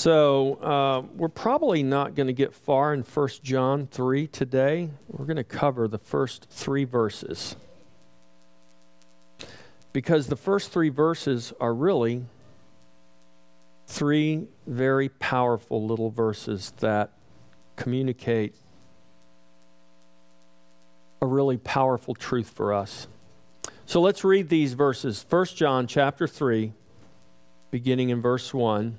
So uh, we're probably not going to get far in 1 John 3 today. We're going to cover the first three verses. Because the first three verses are really three very powerful little verses that communicate a really powerful truth for us. So let's read these verses. 1 John chapter 3 beginning in verse 1.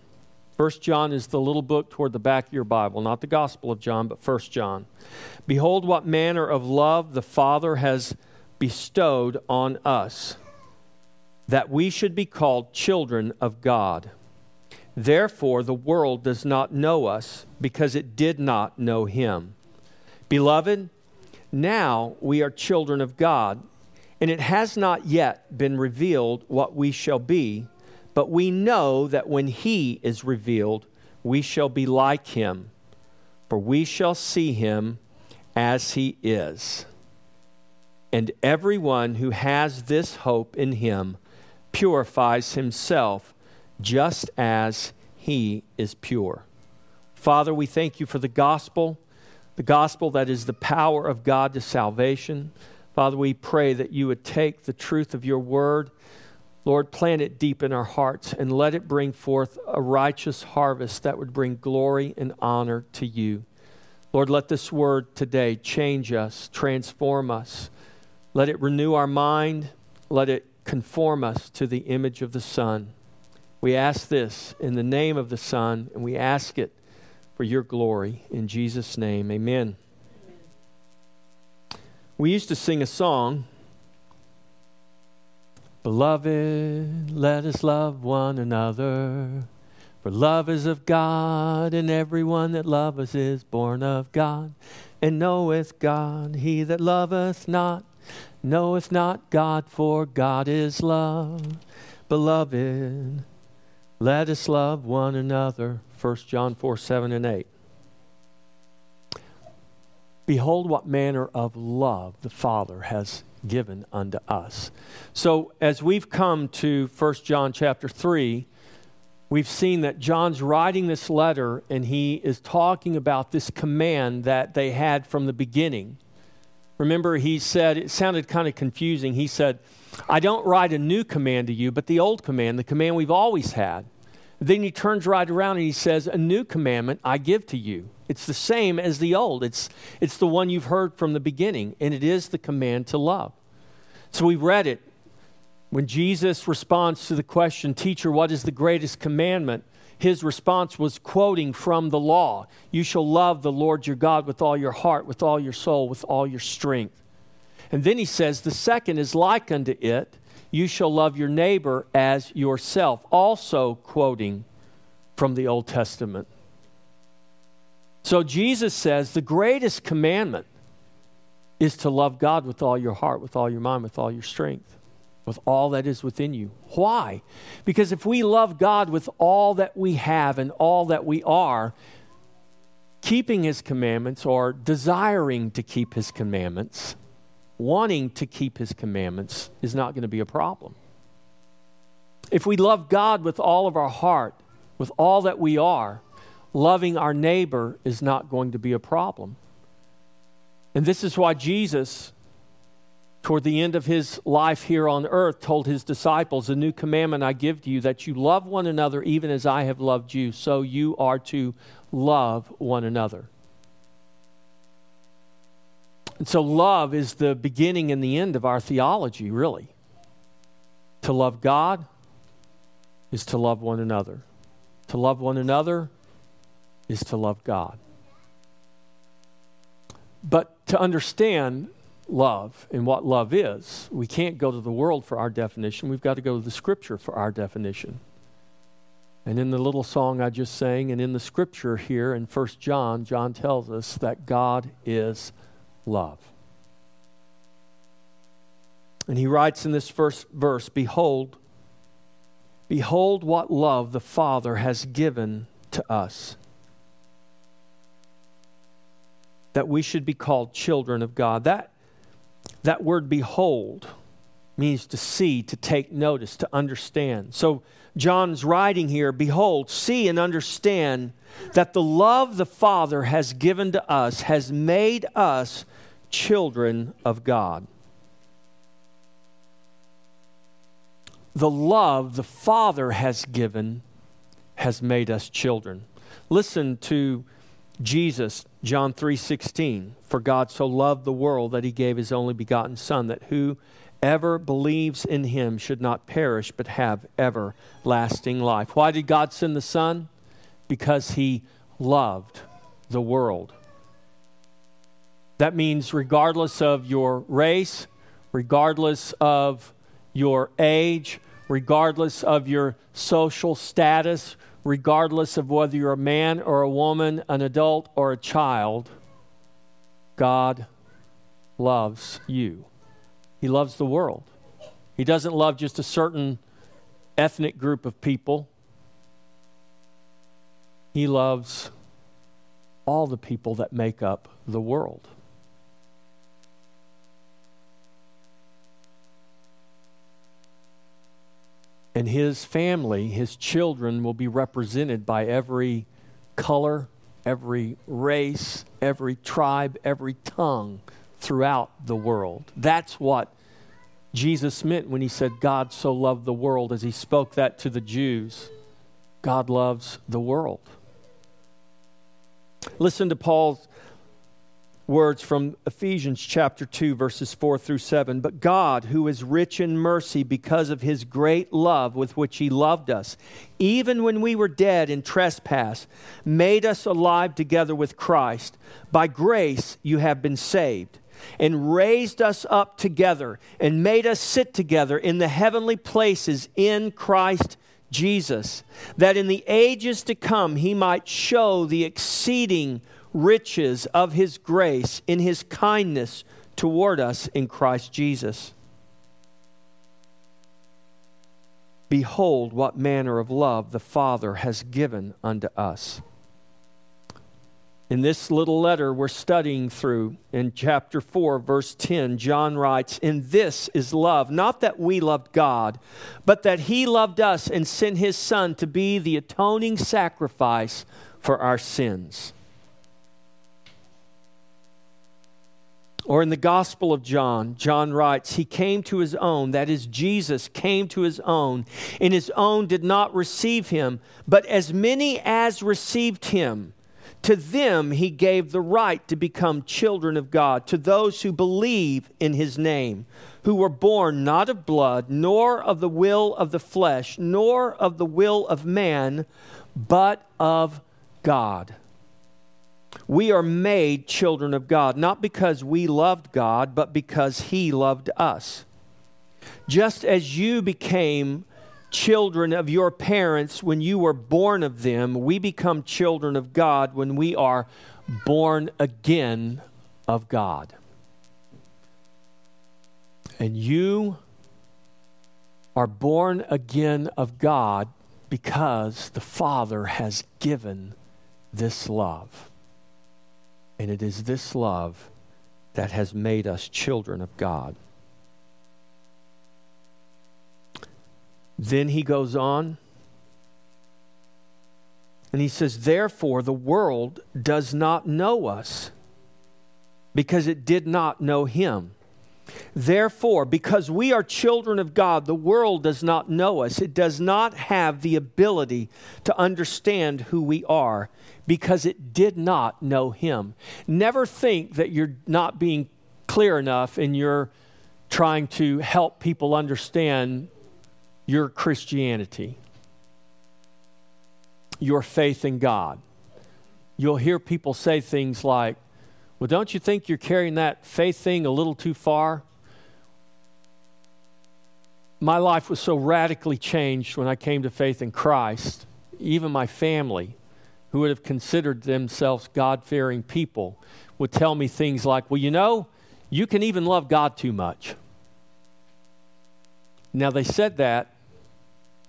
1 John is the little book toward the back of your Bible, not the Gospel of John, but 1 John. Behold, what manner of love the Father has bestowed on us, that we should be called children of God. Therefore, the world does not know us because it did not know him. Beloved, now we are children of God, and it has not yet been revealed what we shall be. But we know that when he is revealed, we shall be like him, for we shall see him as he is. And everyone who has this hope in him purifies himself just as he is pure. Father, we thank you for the gospel, the gospel that is the power of God to salvation. Father, we pray that you would take the truth of your word Lord, plant it deep in our hearts and let it bring forth a righteous harvest that would bring glory and honor to you. Lord, let this word today change us, transform us. Let it renew our mind. Let it conform us to the image of the Son. We ask this in the name of the Son, and we ask it for your glory. In Jesus' name, amen. amen. We used to sing a song Beloved, let us love one another. For love is of God, and everyone that loveth is born of God, and knoweth God. He that loveth not knoweth not God, for God is love. Beloved, let us love one another. 1 John 4 7 and 8. Behold, what manner of love the Father has given unto us. So as we've come to 1 John chapter 3, we've seen that John's writing this letter and he is talking about this command that they had from the beginning. Remember, he said, it sounded kind of confusing. He said, I don't write a new command to you, but the old command, the command we've always had. Then he turns right around and he says, A new commandment I give to you. It's the same as the old. It's, it's the one you've heard from the beginning, and it is the command to love. So we read it. When Jesus responds to the question, Teacher, what is the greatest commandment? His response was quoting from the law You shall love the Lord your God with all your heart, with all your soul, with all your strength. And then he says, The second is like unto it you shall love your neighbor as yourself, also quoting from the Old Testament. So Jesus says the greatest commandment is to love God with all your heart, with all your mind, with all your strength, with all that is within you. Why? Because if we love God with all that we have and all that we are, keeping His commandments or desiring to keep His commandments wanting to keep his commandments is not going to be a problem. If we love God with all of our heart, with all that we are, loving our neighbor is not going to be a problem. And this is why Jesus, toward the end of his life here on earth, told his disciples, A new commandment I give to you, that you love one another even as I have loved you, so you are to love one another. And so, love is the beginning and the end of our theology, really. To love God is to love one another. To love one another is to love God. But to understand love and what love is, we can't go to the world for our definition. We've got to go to the scripture for our definition. And in the little song I just sang, and in the scripture here in 1 John, John tells us that God is love. And he writes in this first verse Behold, behold what love the Father has given to us, that we should be called children of God. That, that word behold means to see, to take notice, to understand. So John's writing here Behold, see and understand that the love the Father has given to us has made us children of God. The love the Father has given has made us children. Listen to Jesus, John 3:16, for God so loved the world that he gave his only begotten son that whoever believes in him should not perish but have everlasting life. Why did God send the son? Because he loved the world. That means regardless of your race, regardless of your age, regardless of your social status, regardless of whether you're a man or a woman, an adult or a child, God loves you. He loves the world. He doesn't love just a certain ethnic group of people. He loves all the people that make up the world. And his family, his children, will be represented by every color, every race, every tribe, every tongue throughout the world. That's what Jesus meant when he said, God so loved the world, as he spoke that to the Jews. God loves the world. Listen to Paul's words from Ephesians chapter 2, verses 4 through 7. But God, who is rich in mercy because of his great love with which he loved us, even when we were dead in trespass, made us alive together with Christ. By grace you have been saved, and raised us up together, and made us sit together in the heavenly places in Christ Jesus, that in the ages to come he might show the exceeding riches of his grace in his kindness toward us in Christ Jesus. Behold, what manner of love the Father has given unto us. In this little letter we're studying through, in chapter 4, verse 10, John writes, In this is love, not that we loved God, but that He loved us and sent His Son to be the atoning sacrifice for our sins. Or in the Gospel of John, John writes, He came to his own, that is, Jesus came to his own, and his own did not receive him. But as many as received him, to them he gave the right to become children of God, to those who believe in his name, who were born not of blood, nor of the will of the flesh, nor of the will of man, but of God. We are made children of God, not because we loved God, but because He loved us. Just as you became children of your parents when you were born of them, we become children of God when we are born again of God. And you are born again of God because the Father has given this love. And it is this love that has made us children of God. Then he goes on and he says, Therefore, the world does not know us because it did not know him. Therefore, because we are children of God, the world does not know us. It does not have the ability to understand who we are because it did not know Him. Never think that you're not being clear enough and you're trying to help people understand your Christianity, your faith in God. You'll hear people say things like, well, don't you think you're carrying that faith thing a little too far? My life was so radically changed when I came to faith in Christ. Even my family, who would have considered themselves God fearing people, would tell me things like, well, you know, you can even love God too much. Now, they said that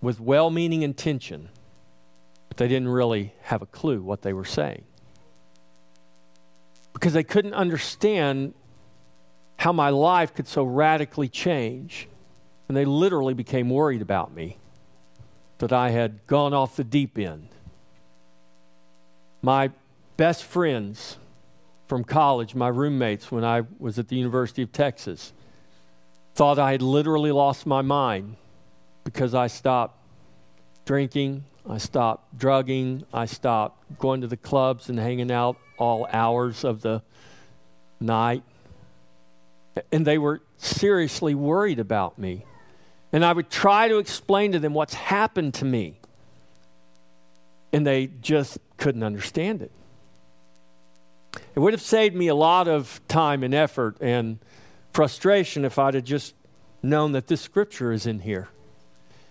with well meaning intention, but they didn't really have a clue what they were saying because they couldn't understand how my life could so radically change. And they literally became worried about me that I had gone off the deep end. My best friends from college, my roommates when I was at the University of Texas, thought I had literally lost my mind because I stopped drinking, I stopped drugging, I stopped going to the clubs and hanging out all hours of the night. And they were seriously worried about me. And I would try to explain to them what's happened to me. And they just couldn't understand it. It would have saved me a lot of time and effort and frustration if I'd have just known that this scripture is in here.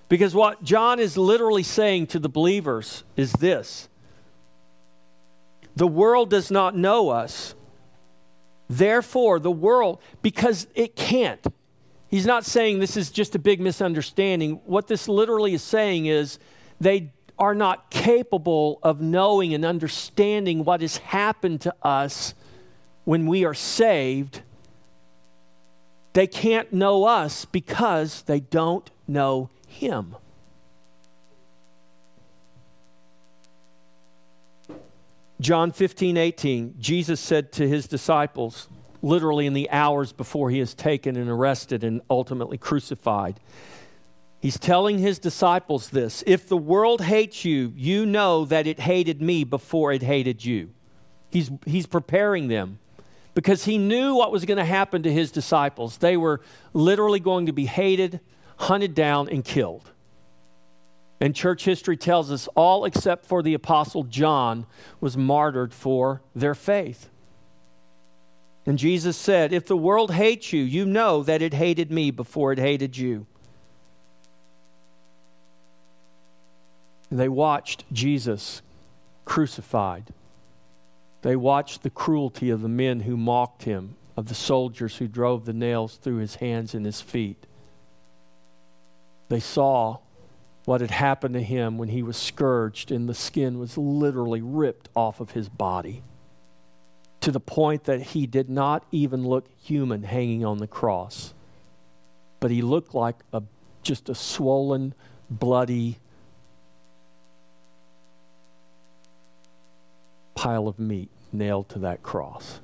Because what John is literally saying to the believers is this the world does not know us. Therefore, the world, because it can't, He's not saying this is just a big misunderstanding. What this literally is saying is they are not capable of knowing and understanding what has happened to us when we are saved. They can't know us because they don't know Him. John 15, 18, Jesus said to his disciples, literally in the hours before he is taken and arrested and ultimately crucified. He's telling his disciples this If the world hates you, you know that it hated me before it hated you. He's, he's preparing them because he knew what was going to happen to his disciples. They were literally going to be hated, hunted down, and killed. And church history tells us all except for the apostle John was martyred for their faith. And Jesus said, If the world hates you, you know that it hated me before it hated you. And they watched Jesus crucified. They watched the cruelty of the men who mocked him, of the soldiers who drove the nails through his hands and his feet. They saw what had happened to him when he was scourged and the skin was literally ripped off of his body to the point that he did not even look human hanging on the cross, but he looked like a, just a swollen, bloody pile of meat nailed to that cross.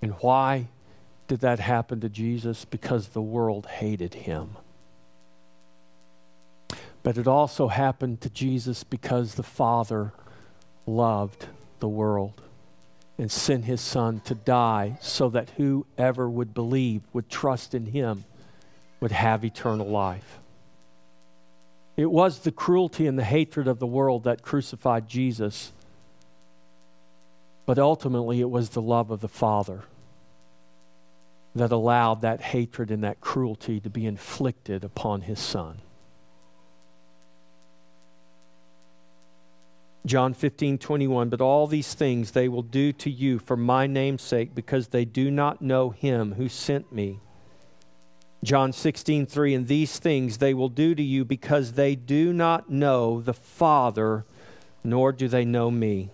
And why did that happen to Jesus? Because the world hated him. But it also happened to Jesus because the Father loved the world and sent his son to die so that whoever would believe, would trust in him, would have eternal life. It was the cruelty and the hatred of the world that crucified Jesus, but ultimately it was the love of the Father that allowed that hatred and that cruelty to be inflicted upon his son. John 15, 21, but all these things they will do to you for my name's sake, because they do not know him who sent me. John 16, 3, and these things they will do to you because they do not know the Father, nor do they know me.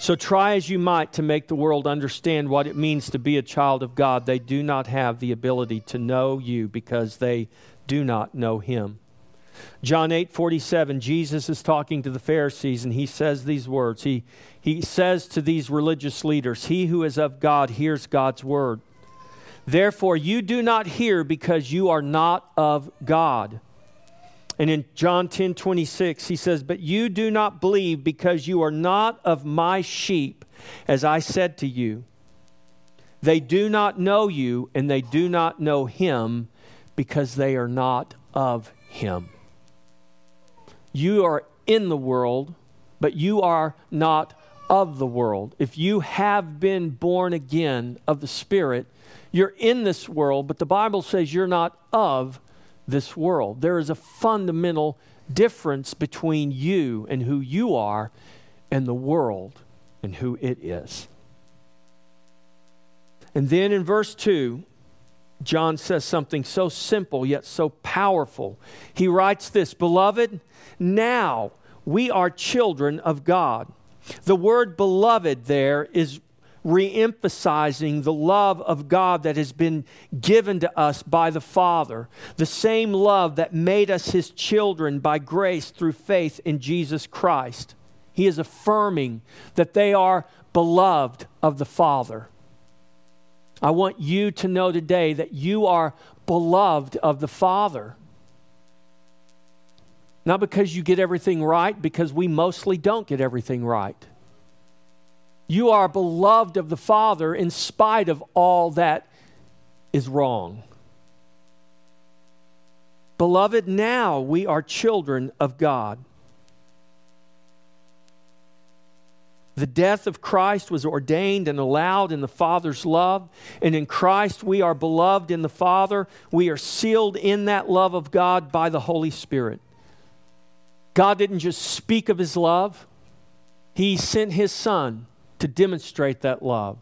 So try as you might to make the world understand what it means to be a child of God. They do not have the ability to know you because they do not know him. John 8 47, Jesus is talking to the Pharisees and he says these words. He, he says to these religious leaders, He who is of God hears God's word. Therefore, you do not hear because you are not of God. And in John 10 26, he says, But you do not believe because you are not of my sheep, as I said to you. They do not know you, and they do not know him because they are not of him. You are in the world, but you are not of the world. If you have been born again of the Spirit, you're in this world, but the Bible says you're not of this world. There is a fundamental difference between you and who you are and the world and who it is. And then in verse 2, John says something so simple yet so powerful. He writes this Beloved, now we are children of God. The word beloved there is reemphasizing the love of God that has been given to us by the Father, the same love that made us his children by grace through faith in Jesus Christ. He is affirming that they are beloved of the Father. I want you to know today that you are beloved of the Father. Not because you get everything right, because we mostly don't get everything right. You are beloved of the Father in spite of all that is wrong. Beloved, now we are children of God. The death of Christ was ordained and allowed in the Father's love. And in Christ, we are beloved in the Father. We are sealed in that love of God by the Holy Spirit. God didn't just speak of his love, he sent his Son to demonstrate that love.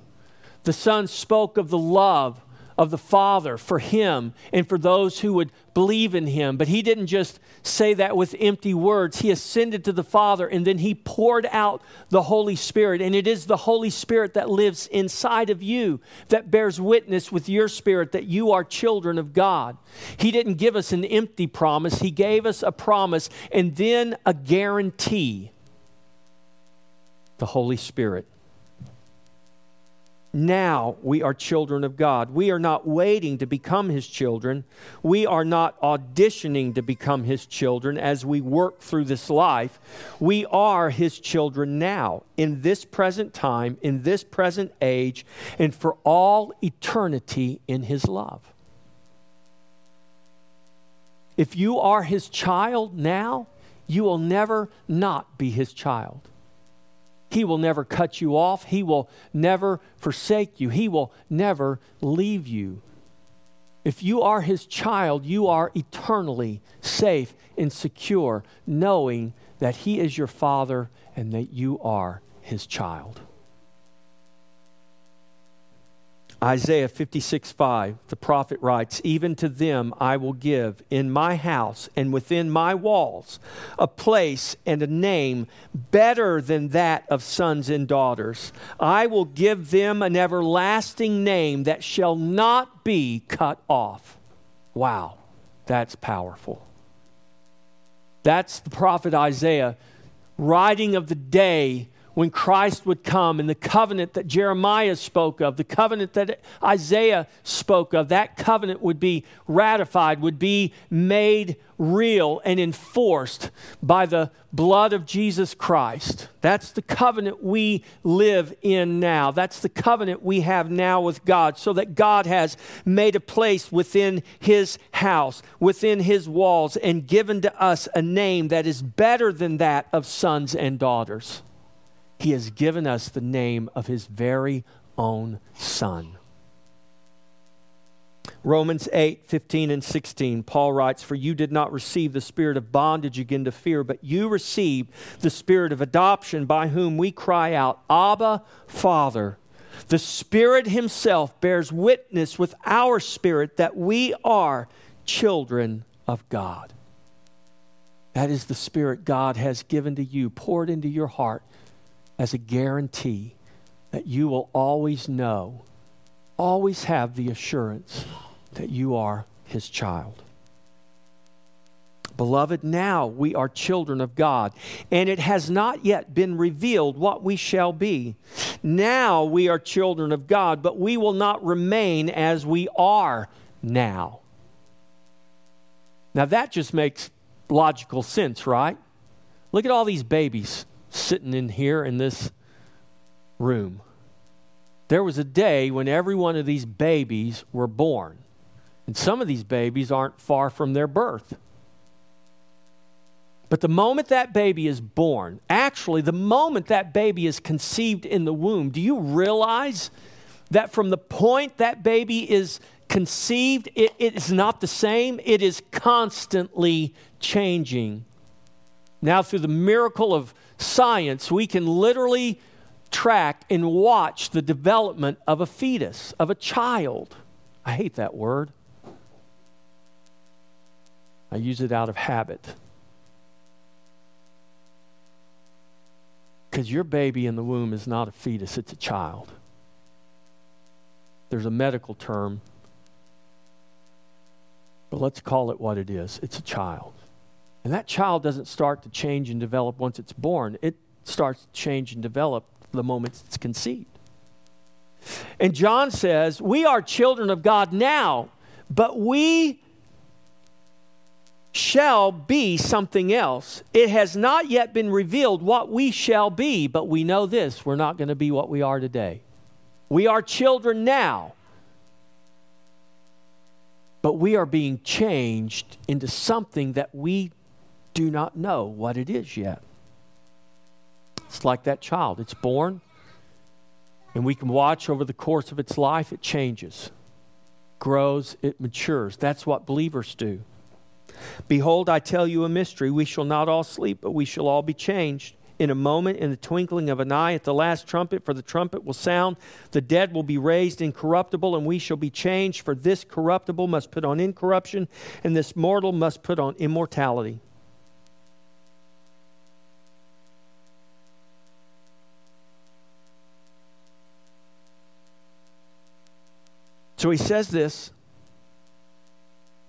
The Son spoke of the love of the Father for him and for those who would believe in him. But he didn't just say that with empty words. He ascended to the Father and then he poured out the Holy Spirit. And it is the Holy Spirit that lives inside of you that bears witness with your spirit that you are children of God. He didn't give us an empty promise, he gave us a promise and then a guarantee the Holy Spirit now we are children of God. We are not waiting to become His children. We are not auditioning to become His children as we work through this life. We are His children now, in this present time, in this present age, and for all eternity in His love. If you are His child now, you will never not be His child. He will never cut you off. He will never forsake you. He will never leave you. If you are His child, you are eternally safe and secure, knowing that He is your Father and that you are His child. Isaiah 56 5, the prophet writes, Even to them I will give in my house and within my walls a place and a name better than that of sons and daughters. I will give them an everlasting name that shall not be cut off. Wow, that's powerful. That's the prophet Isaiah writing of the day when Christ would come and the covenant that Jeremiah spoke of, the covenant that Isaiah spoke of, that covenant would be ratified, would be made real and enforced by the blood of Jesus Christ. That's the covenant we live in now. That's the covenant we have now with God, so that God has made a place within His house, within His walls, and given to us a name that is better than that of sons and daughters. He has given us the name of his very own Son. Romans 8, 15 and 16, Paul writes, For you did not receive the spirit of bondage again to fear, but you received the spirit of adoption by whom we cry out, Abba, Father. The Spirit Himself bears witness with our spirit that we are children of God. That is the Spirit God has given to you, poured into your heart as a guarantee that you will always know, always have the assurance that you are his child. Beloved, now we are children of God, and it has not yet been revealed what we shall be. Now we are children of God, but we will not remain as we are now. Now that just makes logical sense, right? Look at all these babies sitting in here in this room. There was a day when every one of these babies were born. And some of these babies aren't far from their birth. But the moment that baby is born, actually, the moment that baby is conceived in the womb, do you realize that from the point that baby is conceived, it, it is not the same? It is constantly changing. Now, through the miracle of science, we can literally track and watch the development of a fetus, of a child. I hate that word. I use it out of habit. Because your baby in the womb is not a fetus, it's a child. there's a medical term. But let's call it what it is it's a child. And that child doesn't start to change and develop once it's born, it starts to change and develop the moment it's conceived. And John says, We are children of God now, but we shall be something else. It has not yet been revealed what we shall be, but we know this we're not going to be what we are today. We are children now, but we are being changed into something that we do not know what it is yet. It's like that child. It's born, and we can watch over the course of its life, it changes, grows, it matures. That's what believers do. Behold, I tell you a mystery. We shall not all sleep, but we shall all be changed. In a moment, in the twinkling of an eye, at the last trumpet, for the trumpet will sound, the dead will be raised incorruptible, and we shall be changed. For this corruptible must put on incorruption, and this mortal must put on immortality. So he says this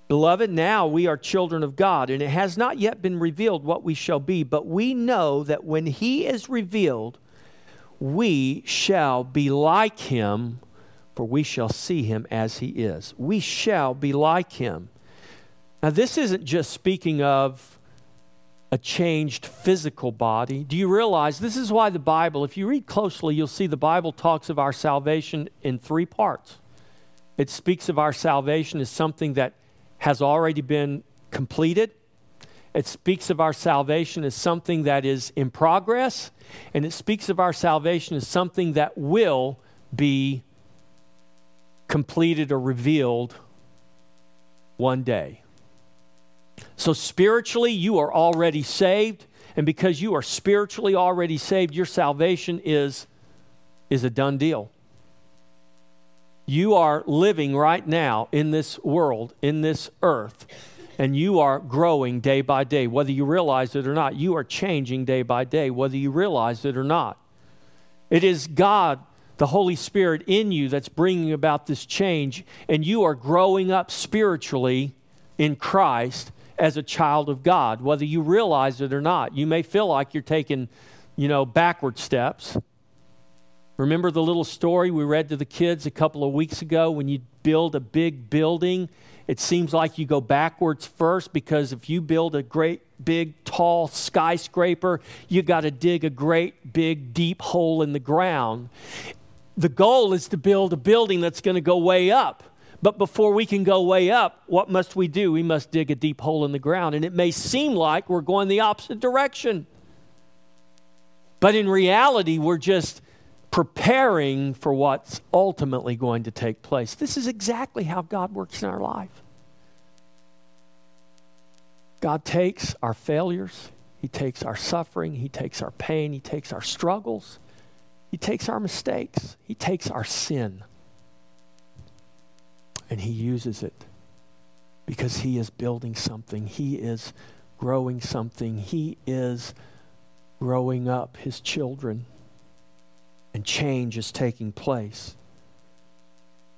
Beloved, now we are children of God, and it has not yet been revealed what we shall be, but we know that when he is revealed, we shall be like him, for we shall see him as he is. We shall be like him. Now, this isn't just speaking of a changed physical body. Do you realize this is why the Bible, if you read closely, you'll see the Bible talks of our salvation in three parts. It speaks of our salvation as something that has already been completed. It speaks of our salvation as something that is in progress, and it speaks of our salvation as something that will be completed or revealed one day. So, spiritually, you are already saved, and because you are spiritually already saved, your salvation is, is a done deal. You are living right now in this world, in this earth, and you are growing day by day. Whether you realize it or not, you are changing day by day, whether you realize it or not. It is God, the Holy Spirit in you, that's bringing about this change, and you are growing up spiritually in Christ as a child of God, whether you realize it or not. You may feel like you're taking, you know, backward steps Remember the little story we read to the kids a couple of weeks ago when you build a big building? It seems like you go backwards first because if you build a great big tall skyscraper, you got to dig a great big deep hole in the ground. The goal is to build a building that's going to go way up. But before we can go way up, what must we do? We must dig a deep hole in the ground. And it may seem like we're going the opposite direction. But in reality, we're just preparing for what's ultimately going to take place. This is exactly how God works in our life. God takes our failures, He takes our suffering, He takes our pain, He takes our struggles, He takes our mistakes, He takes our sin, and He uses it because He is building something, He is growing something, He is growing up His children and change is taking place.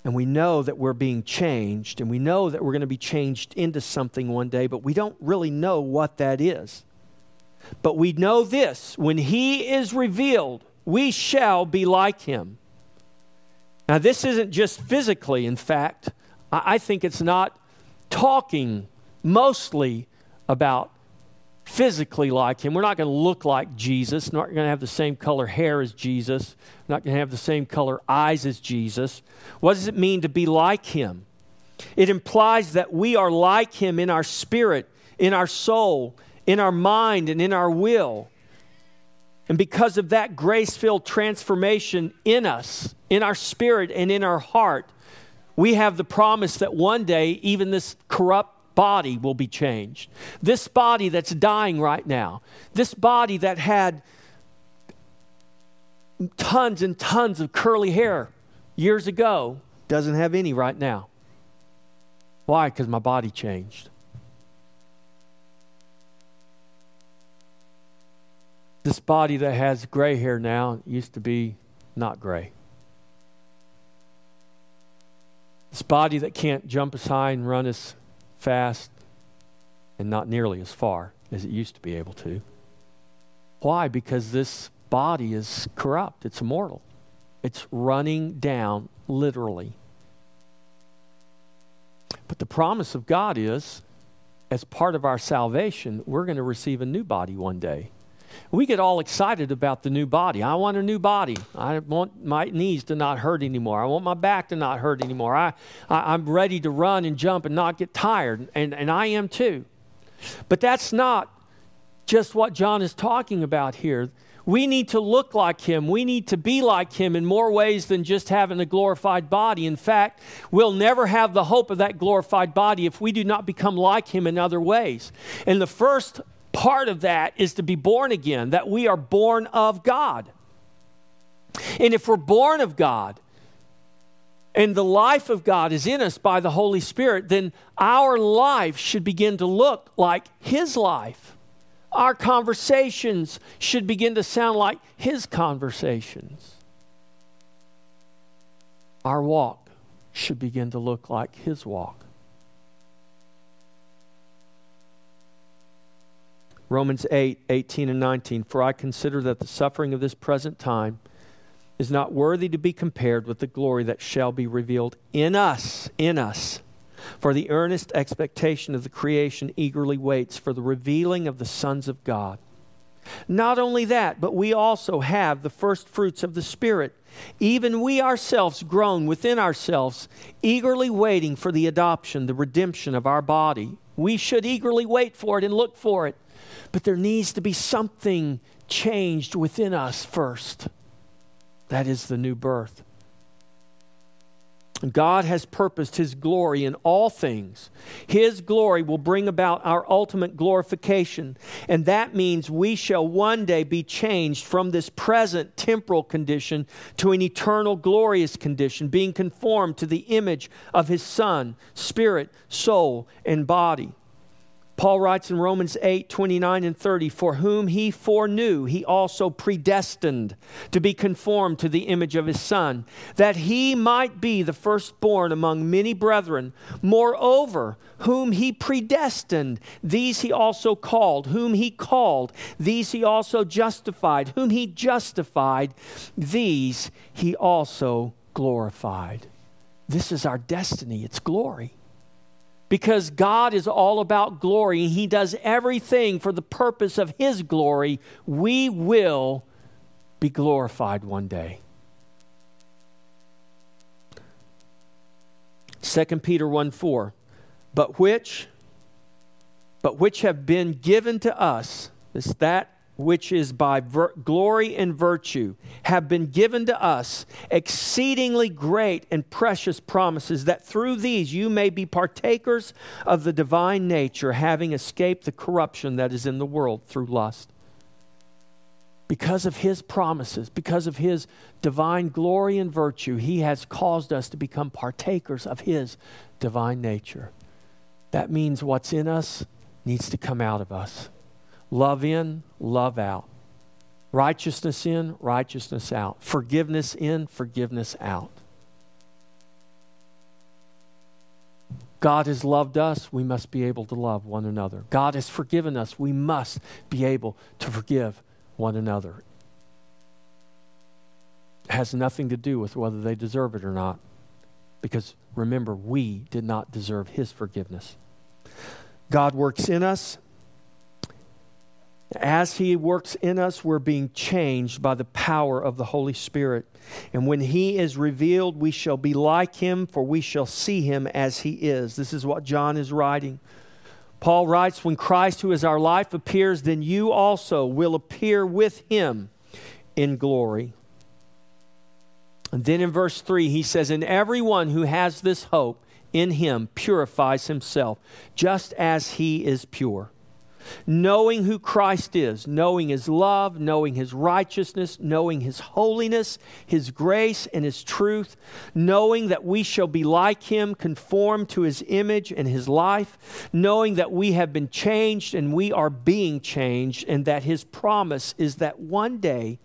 And we know that we're being changed, and we know that we're going to be changed into something one day, but we don't really know what that is. But we know this when He is revealed, we shall be like Him. Now, this isn't just physically, in fact, I think it's not talking mostly about physically like him. We're not going to look like Jesus. We're not going to have the same color hair as Jesus. We're not going to have the same color eyes as Jesus. What does it mean to be like him? It implies that we are like him in our spirit, in our soul, in our mind, and in our will. And because of that grace filled transformation in us, in our spirit, and in our heart, we have the promise that one day, even this corrupt body will be changed. This body that's dying right now, this body that had tons and tons of curly hair years ago, doesn't have any right now. Why? Because my body changed. This body that has gray hair now used to be not gray. This body that can't jump as high and run as fast and not nearly as far as it used to be able to. Why? Because this body is corrupt, it's mortal, it's running down literally. But the promise of God is, as part of our salvation, we're going to receive a new body one day. We get all excited about the new body. I want a new body. I want my knees to not hurt anymore. I want my back to not hurt anymore. I, I, am ready to run and jump and not get tired, and, and I am too. But that's not just what John is talking about here. We need to look like him. We need to be like him in more ways than just having a glorified body. In fact, we'll never have the hope of that glorified body if we do not become like him in other ways. And the first part of that is to be born again, that we are born of God. And if we're born of God, and the life of God is in us by the Holy Spirit, then our life should begin to look like His life. Our conversations should begin to sound like His conversations. Our walk should begin to look like His walk. Romans 8, 18 and 19. For I consider that the suffering of this present time is not worthy to be compared with the glory that shall be revealed in us, in us. For the earnest expectation of the creation eagerly waits for the revealing of the sons of God. Not only that, but we also have the first fruits of the Spirit, even we ourselves groan within ourselves, eagerly waiting for the adoption, the redemption of our body. We should eagerly wait for it and look for it. But there needs to be something changed within us first. That is the new birth. God has purposed His glory in all things. His glory will bring about our ultimate glorification. And that means we shall one day be changed from this present temporal condition to an eternal glorious condition, being conformed to the image of His Son, spirit, soul, and body. Paul writes in Romans 8, 29 and 30, For whom he foreknew, he also predestined to be conformed to the image of his Son, that he might be the firstborn among many brethren. Moreover, whom he predestined, these he also called. Whom he called, these he also justified. Whom he justified, these he also glorified. This is our destiny, it's glory because God is all about glory. He does everything for the purpose of His glory. We will be glorified one day. 2 Peter 1 4. But which, but which have been given to us, this that which is by ver- glory and virtue, have been given to us exceedingly great and precious promises, that through these you may be partakers of the divine nature, having escaped the corruption that is in the world through lust. Because of his promises, because of his divine glory and virtue, he has caused us to become partakers of his divine nature. That means what's in us needs to come out of us. Love in, love out. Righteousness in, righteousness out. Forgiveness in, forgiveness out. God has loved us, we must be able to love one another. God has forgiven us, we must be able to forgive one another. It has nothing to do with whether they deserve it or not. Because remember, we did not deserve His forgiveness. God works in us, as He works in us, we're being changed by the power of the Holy Spirit. And when He is revealed, we shall be like Him, for we shall see Him as He is. This is what John is writing. Paul writes, When Christ, who is our life, appears, then you also will appear with Him in glory. And then in verse 3, he says, And everyone who has this hope in Him purifies himself, just as He is pure knowing who Christ is, knowing his love, knowing his righteousness, knowing his holiness, his grace, and his truth, knowing that we shall be like him, conformed to his image and his life, knowing that we have been changed and we are being changed, and that his promise is that one day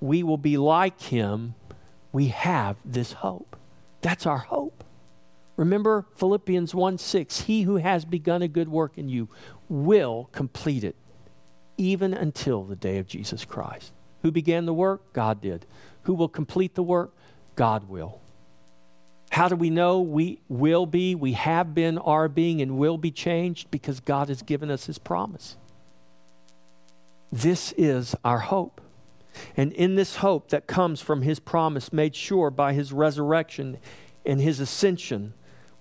we will be like him. We have this hope. That's our hope. Remember Philippians 1 6 He who has begun a good work in you will complete it, even until the day of Jesus Christ. Who began the work? God did. Who will complete the work? God will. How do we know we will be, we have been, are being, and will be changed? Because God has given us His promise. This is our hope. And in this hope that comes from His promise made sure by His resurrection and His ascension,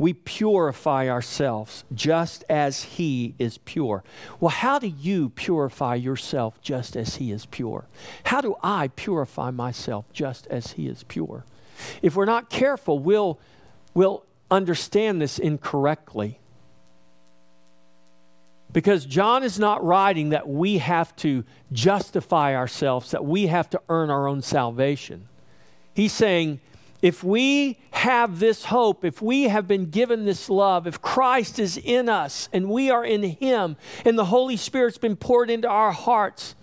we purify ourselves just as He is pure. Well, how do you purify yourself just as He is pure? How do I purify myself just as He is pure? If we're not careful, we'll, we'll understand this incorrectly. Because John is not writing that we have to justify ourselves, that we have to earn our own salvation. He's saying, if we have this hope, if we have been given this love, if Christ is in us and we are in Him, and the Holy Spirit's been poured into our hearts,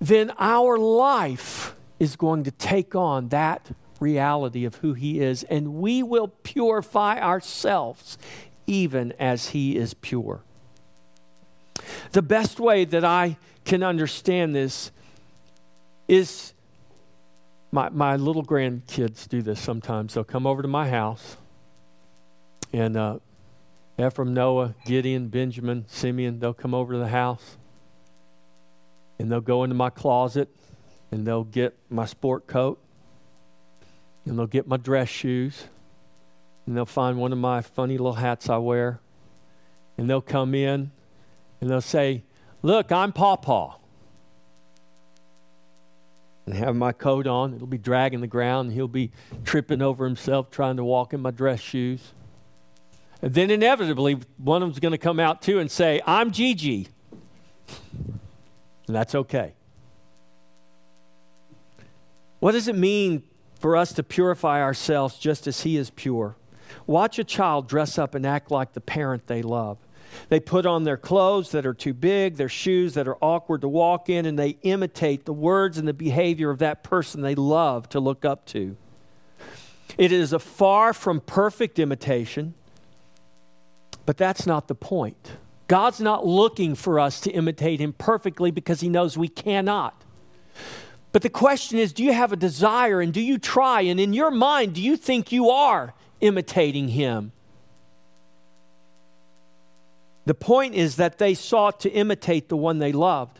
then our life is going to take on that reality of who He is, and we will purify ourselves even as He is pure. The best way that I can understand this is my, my little grandkids do this sometimes. They'll come over to my house, and uh, Ephraim, Noah, Gideon, Benjamin, Simeon, they'll come over to the house, and they'll go into my closet, and they'll get my sport coat, and they'll get my dress shoes, and they'll find one of my funny little hats I wear, and they'll come in, and they'll say, Look, I'm Paw Paw and have my coat on. It'll be dragging the ground, and he'll be tripping over himself trying to walk in my dress shoes. And then inevitably, one of them's going to come out too and say, I'm Gigi. And that's okay. What does it mean for us to purify ourselves just as He is pure? Watch a child dress up and act like the parent they love. They put on their clothes that are too big, their shoes that are awkward to walk in, and they imitate the words and the behavior of that person they love to look up to. It is a far from perfect imitation, but that's not the point. God's not looking for us to imitate Him perfectly because He knows we cannot. But the question is do you have a desire and do you try? And in your mind, do you think you are imitating Him? The point is that they sought to imitate the one they loved.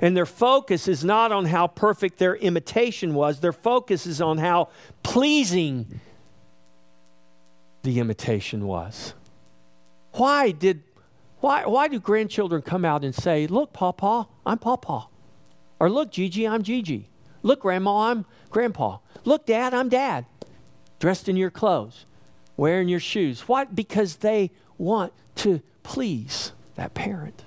And their focus is not on how perfect their imitation was, their focus is on how pleasing the imitation was. Why did why, why do grandchildren come out and say, Look, Papa, I'm Papa? Or look, Gigi, I'm Gigi. Look, Grandma, I'm Grandpa. Look, Dad, I'm Dad. Dressed in your clothes, wearing your shoes. Why? Because they want to please that parent.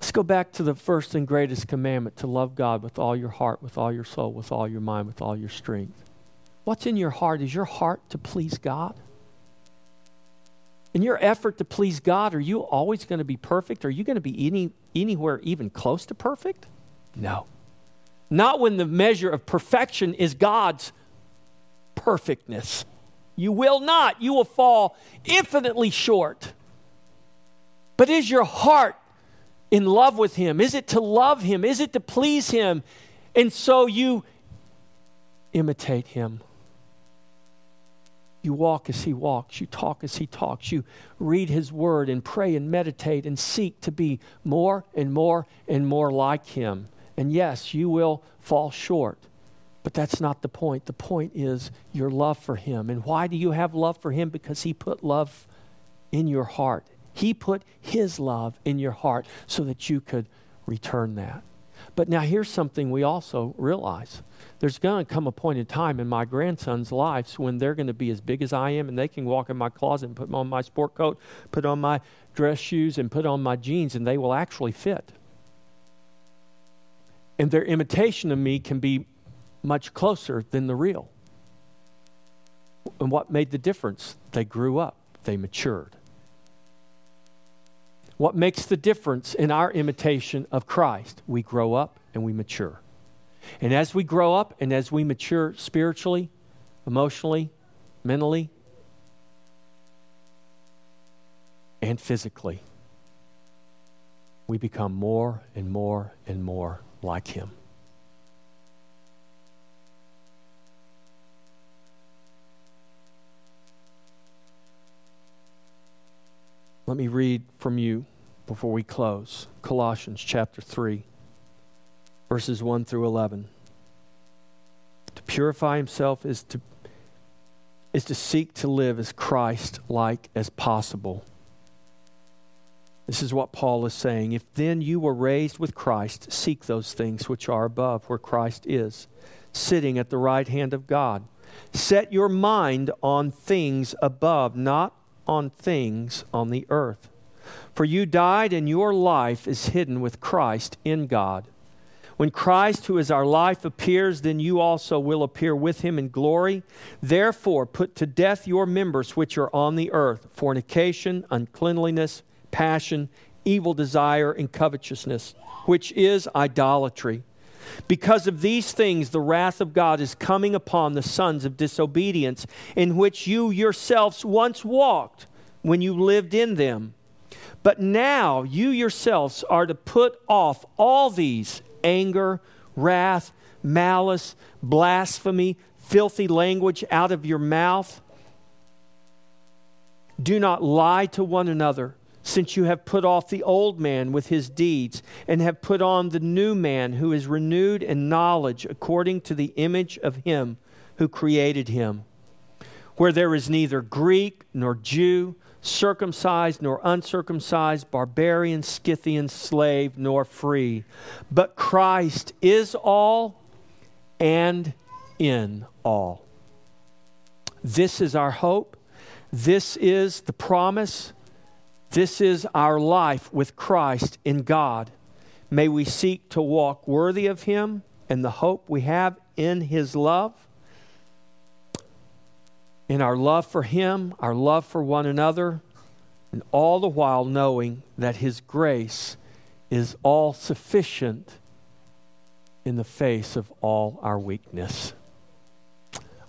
Let's go back to the first and greatest commandment to love God with all your heart, with all your soul, with all your mind, with all your strength. What's in your heart? Is your heart to please God? In your effort to please God, are you always going to be perfect? Are you going to be any, anywhere even close to perfect? No. Not when the measure of perfection is God's perfectness. You will not. You will fall infinitely short. But is your heart in love with Him? Is it to love Him? Is it to please Him? And so you imitate Him. You walk as He walks. You talk as He talks. You read His Word and pray and meditate and seek to be more and more and more like Him. And yes, you will fall short. But that's not the point. The point is your love for Him. And why do you have love for Him? Because He put love in your heart. He put His love in your heart so that you could return that. But now here's something we also realize. There's going to come a point in time in my grandsons' lives when they're going to be as big as I am and they can walk in my closet and put on my sport coat, put on my dress shoes, and put on my jeans, and they will actually fit. And their imitation of me can be much closer than the real. And what made the difference? They grew up, they matured. What makes the difference in our imitation of Christ? We grow up and we mature. And as we grow up and as we mature spiritually, emotionally, mentally, and physically, we become more and more and more like Him. Let me read from you before we close Colossians chapter 3, verses 1 through 11. To purify himself is to, is to seek to live as Christ like as possible. This is what Paul is saying. If then you were raised with Christ, seek those things which are above, where Christ is, sitting at the right hand of God. Set your mind on things above, not on things on the earth. For you died, and your life is hidden with Christ in God. When Christ, who is our life, appears, then you also will appear with him in glory. Therefore, put to death your members which are on the earth fornication, uncleanliness, passion, evil desire, and covetousness, which is idolatry. Because of these things, the wrath of God is coming upon the sons of disobedience, in which you yourselves once walked when you lived in them. But now you yourselves are to put off all these anger, wrath, malice, blasphemy, filthy language out of your mouth. Do not lie to one another since you have put off the old man with his deeds, and have put on the new man who is renewed in knowledge according to the image of him who created him, where there is neither Greek nor Jew, circumcised nor uncircumcised, barbarian, Scythian, slave, nor free, but Christ is all and in all. This is our hope. This is the promise this is our life with Christ in God. May we seek to walk worthy of Him and the hope we have in His love, in our love for Him, our love for one another, and all the while knowing that His grace is all sufficient in the face of all our weakness.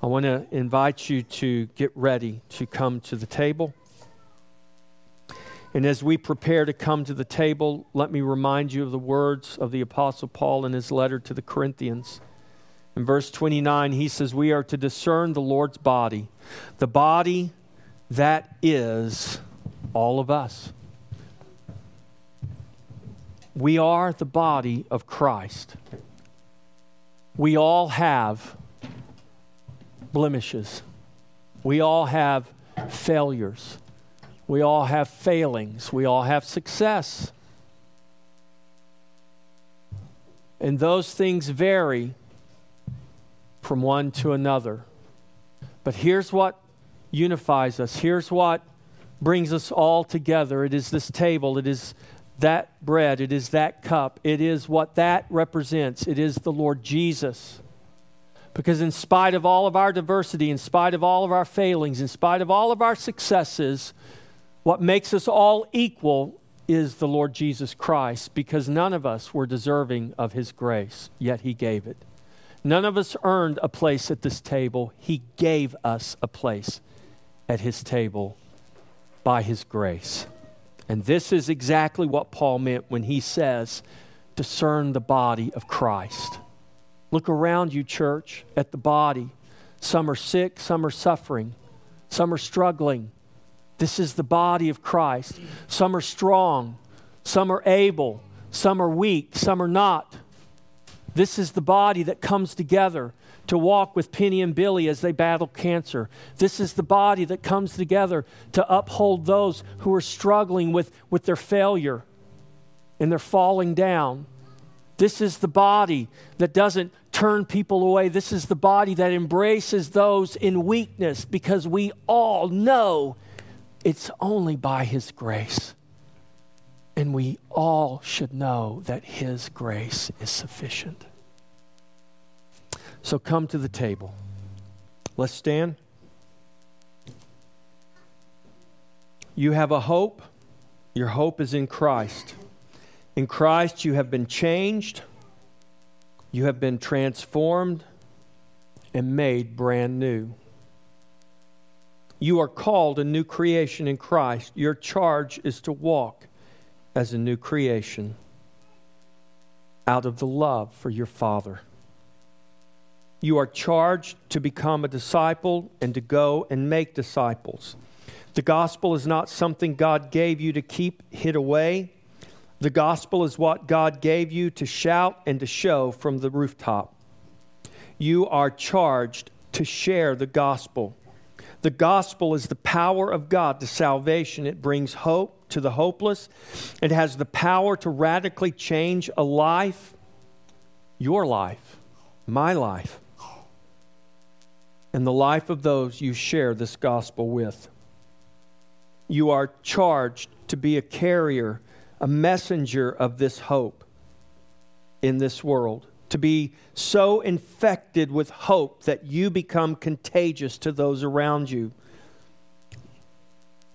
I want to invite you to get ready to come to the table. And as we prepare to come to the table, let me remind you of the words of the Apostle Paul in his letter to the Corinthians. In verse 29, he says, We are to discern the Lord's body, the body that is all of us. We are the body of Christ. We all have blemishes, we all have failures. We all have failings, we all have success. And those things vary from one to another. But here's what unifies us. Here's what brings us all together. It is this table. It is that bread. It is that cup. It is what that represents. It is the Lord Jesus. Because in spite of all of our diversity, in spite of all of our failings, in spite of all of our successes, what makes us all equal is the Lord Jesus Christ because none of us were deserving of his grace, yet he gave it. None of us earned a place at this table. He gave us a place at his table by his grace. And this is exactly what Paul meant when he says, discern the body of Christ. Look around you, church, at the body. Some are sick, some are suffering, some are struggling. This is the body of Christ. Some are strong, some are able, some are weak, some are not. This is the body that comes together to walk with Penny and Billy as they battle cancer. This is the body that comes together to uphold those who are struggling with, with their failure and they're falling down. This is the body that doesn't turn people away. This is the body that embraces those in weakness because we all know it's only by His grace. And we all should know that His grace is sufficient. So come to the table. Let's stand. You have a hope. Your hope is in Christ. In Christ, you have been changed. You have been transformed and made brand new. You are called a new creation in Christ. Your charge is to walk as a new creation out of the love for your Father. You are charged to become a disciple and to go and make disciples. The gospel is not something God gave you to keep hid away. The gospel is what God gave you to shout and to show from the rooftop. You are charged to share the gospel. The gospel is the power of God to salvation. It brings hope to the hopeless. It has the power to radically change a life, your life, my life, and the life of those you share this gospel with. You are charged to be a carrier, a messenger of this hope in this world to be so infected with hope that you become contagious to those around you.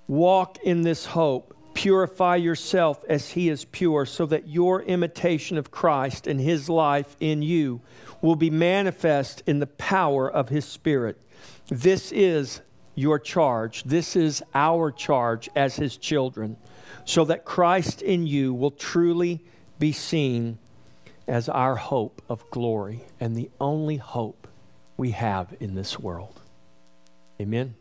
Walk in this hope. Purify yourself as He is pure, so that your imitation of Christ and His life in you will be manifest in the power of His Spirit. This is your charge. This is our charge as His children, so that Christ in you will truly be seen as our hope of glory and the only hope we have in this world. Amen.